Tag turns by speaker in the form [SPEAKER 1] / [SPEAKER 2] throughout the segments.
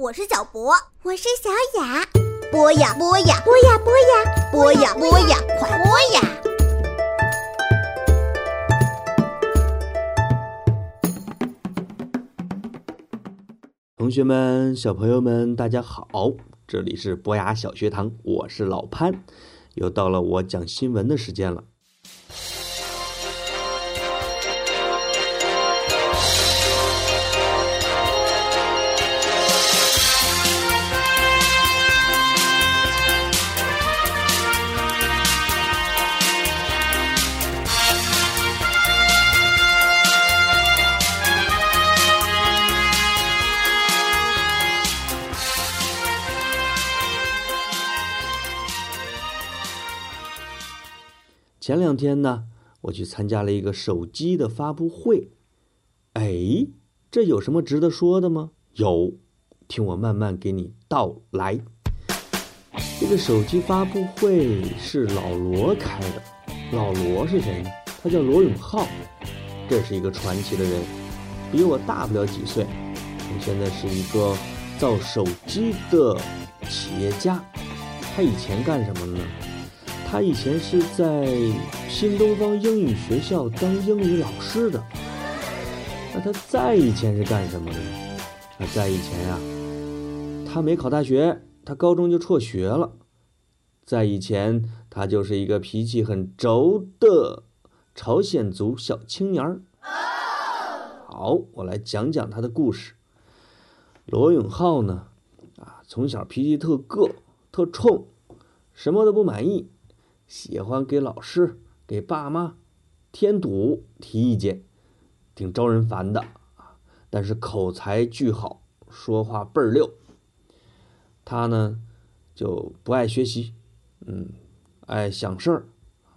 [SPEAKER 1] 我是小博，
[SPEAKER 2] 我是小雅。
[SPEAKER 1] 播呀播呀
[SPEAKER 2] 播呀播呀
[SPEAKER 1] 播呀播呀，快播呀！
[SPEAKER 3] 同学们、小朋友们，大家好，这里是博雅小学堂，我是老潘，又到了我讲新闻的时间了。前两天呢，我去参加了一个手机的发布会。哎，这有什么值得说的吗？有，听我慢慢给你道来。这个手机发布会是老罗开的。老罗是谁呢？他叫罗永浩，这是一个传奇的人，比我大不了几岁。现在是一个造手机的企业家。他以前干什么呢？他以前是在新东方英语学校当英语老师的。那他在以前是干什么的呢？那在以前呀，他没考大学，他高中就辍学了。在以前，他就是一个脾气很轴的朝鲜族小青年儿。好，我来讲讲他的故事。罗永浩呢，啊，从小脾气特个、特冲，什么都不满意。喜欢给老师、给爸妈添堵、提意见，挺招人烦的啊。但是口才巨好，说话倍儿溜。他呢就不爱学习，嗯，爱想事儿，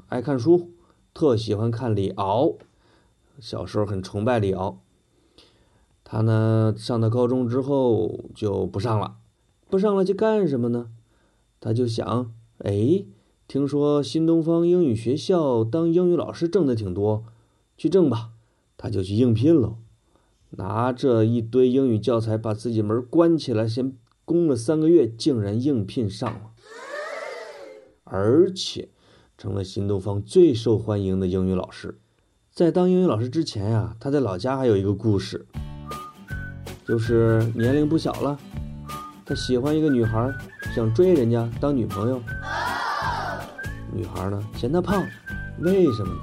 [SPEAKER 3] 爱看书，特喜欢看李敖。小时候很崇拜李敖。他呢上到高中之后就不上了，不上了就干什么呢？他就想，哎。听说新东方英语学校当英语老师挣的挺多，去挣吧，他就去应聘了，拿着一堆英语教材，把自己门关起来，先攻了三个月，竟然应聘上了，而且成了新东方最受欢迎的英语老师。在当英语老师之前呀，他在老家还有一个故事，就是年龄不小了，他喜欢一个女孩，想追人家当女朋友。女孩呢嫌他胖，为什么呢？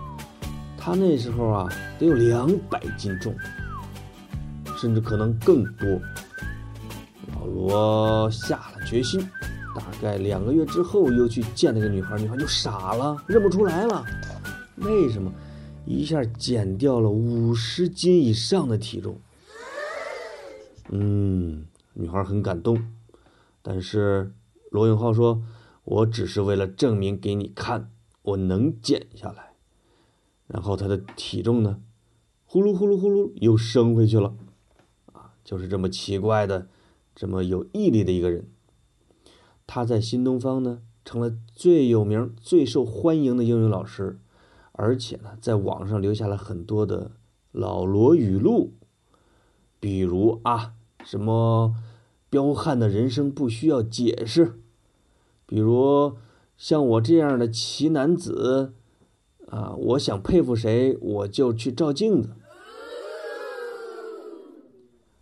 [SPEAKER 3] 他那时候啊得有两百斤重，甚至可能更多。老罗下了决心，大概两个月之后又去见那个女孩，女孩就傻了，认不出来了。为什么？一下减掉了五十斤以上的体重。嗯，女孩很感动，但是罗永浩说。我只是为了证明给你看，我能减下来。然后他的体重呢，呼噜呼噜呼噜又升回去了，啊，就是这么奇怪的，这么有毅力的一个人。他在新东方呢，成了最有名、最受欢迎的英语老师，而且呢，在网上留下了很多的老罗语录，比如啊，什么彪悍的人生不需要解释。比如像我这样的奇男子，啊，我想佩服谁，我就去照镜子。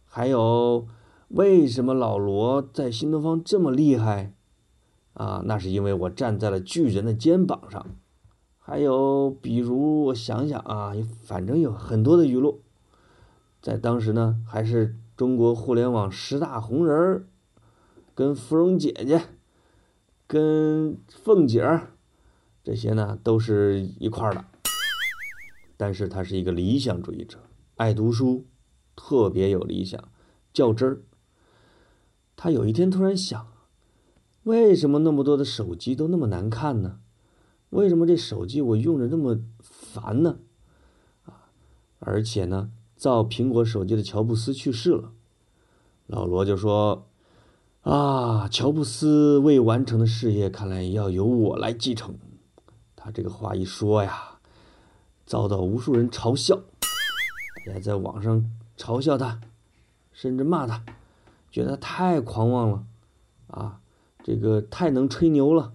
[SPEAKER 3] 还有，为什么老罗在新东方这么厉害？啊，那是因为我站在了巨人的肩膀上。还有，比如我想想啊，反正有很多的语录，在当时呢，还是中国互联网十大红人儿，跟芙蓉姐姐。跟凤姐儿这些呢都是一块的，但是他是一个理想主义者，爱读书，特别有理想，较真儿。他有一天突然想，为什么那么多的手机都那么难看呢？为什么这手机我用着那么烦呢？啊，而且呢，造苹果手机的乔布斯去世了，老罗就说。啊，乔布斯未完成的事业，看来要由我来继承。他这个话一说呀，遭到无数人嘲笑，大家在网上嘲笑他，甚至骂他，觉得他太狂妄了，啊，这个太能吹牛了，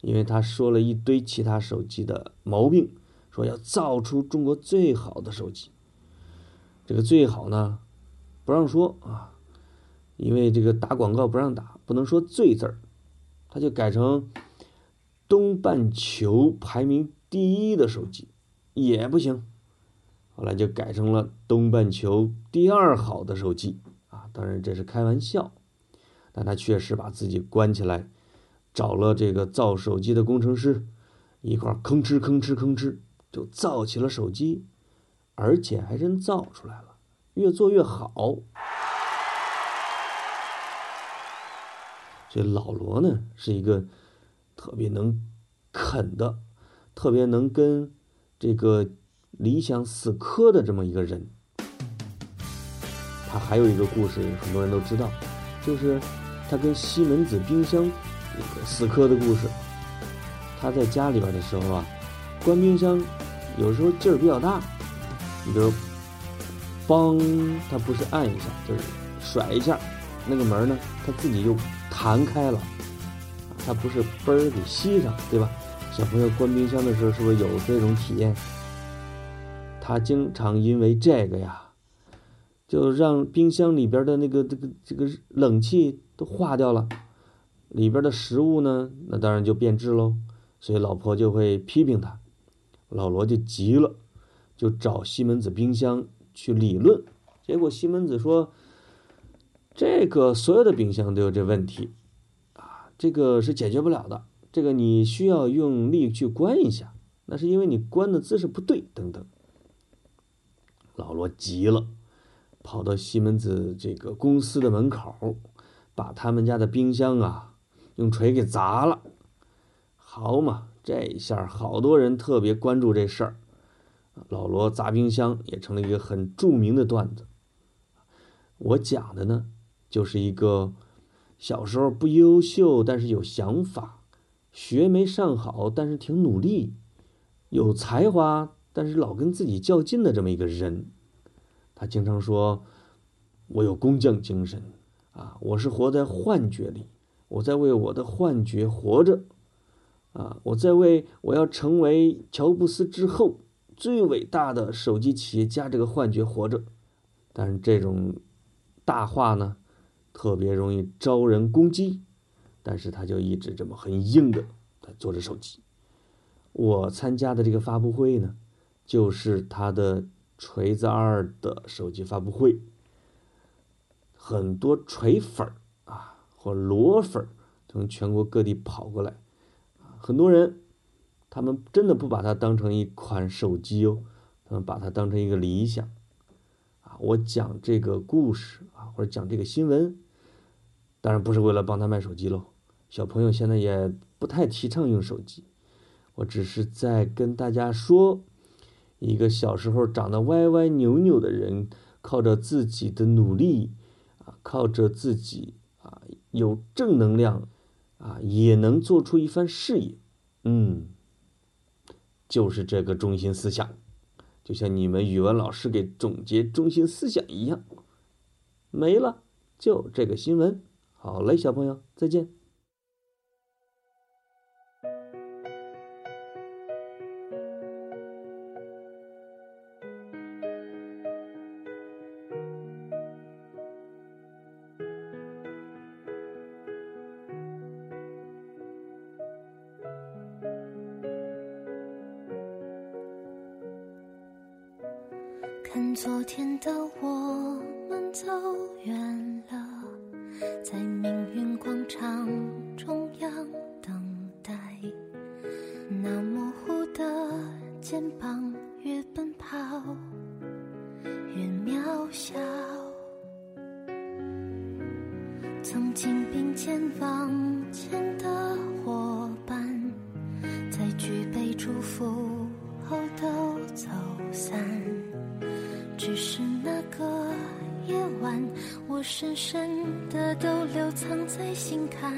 [SPEAKER 3] 因为他说了一堆其他手机的毛病，说要造出中国最好的手机。这个最好呢，不让说啊，因为这个打广告不让打，不能说“最”字儿，他就改成东半球排名第一的手机也不行。后来就改成了东半球第二好的手机啊，当然这是开玩笑，但他确实把自己关起来，找了这个造手机的工程师，一块吭哧吭哧吭哧就造起了手机，而且还真造出来了，越做越好。所以老罗呢是一个特别能啃的，特别能跟这个。理想死磕的这么一个人，他还有一个故事，很多人都知道，就是他跟西门子冰箱死磕的故事。他在家里边的时候啊，关冰箱有时候劲儿比较大，你比如，梆，他不是按一下，就是甩一下，那个门呢，他自己就弹开了，它不是嘣儿给吸上，对吧？小朋友关冰箱的时候，是不是有这种体验？他经常因为这个呀，就让冰箱里边的那个这个这个冷气都化掉了，里边的食物呢，那当然就变质喽。所以老婆就会批评他，老罗就急了，就找西门子冰箱去理论。结果西门子说：“这个所有的冰箱都有这问题，啊，这个是解决不了的。这个你需要用力去关一下，那是因为你关的姿势不对，等等。”老罗急了，跑到西门子这个公司的门口，把他们家的冰箱啊用锤给砸了。好嘛，这一下好多人特别关注这事儿。老罗砸冰箱也成了一个很著名的段子。我讲的呢，就是一个小时候不优秀，但是有想法，学没上好，但是挺努力，有才华。但是老跟自己较劲的这么一个人，他经常说：“我有工匠精神啊，我是活在幻觉里，我在为我的幻觉活着啊，我在为我要成为乔布斯之后最伟大的手机企业家这个幻觉活着。”但是这种大话呢，特别容易招人攻击，但是他就一直这么很硬的在做着手机。我参加的这个发布会呢。就是他的锤子二的手机发布会，很多锤粉儿啊或螺粉儿从全国各地跑过来，很多人他们真的不把它当成一款手机哦，他们把它当成一个理想。我讲这个故事啊，或者讲这个新闻，当然不是为了帮他卖手机喽。小朋友现在也不太提倡用手机，我只是在跟大家说。一个小时候长得歪歪扭扭的人，靠着自己的努力，啊，靠着自己啊，有正能量，啊，也能做出一番事业。嗯，就是这个中心思想，就像你们语文老师给总结中心思想一样。没了，就这个新闻。好嘞，小朋友，再见。
[SPEAKER 4] 昨天的我们走远了，在命运广场中央等待。那模糊的肩膀，越奔跑越渺小。曾经并肩往前深深的都留藏在心坎。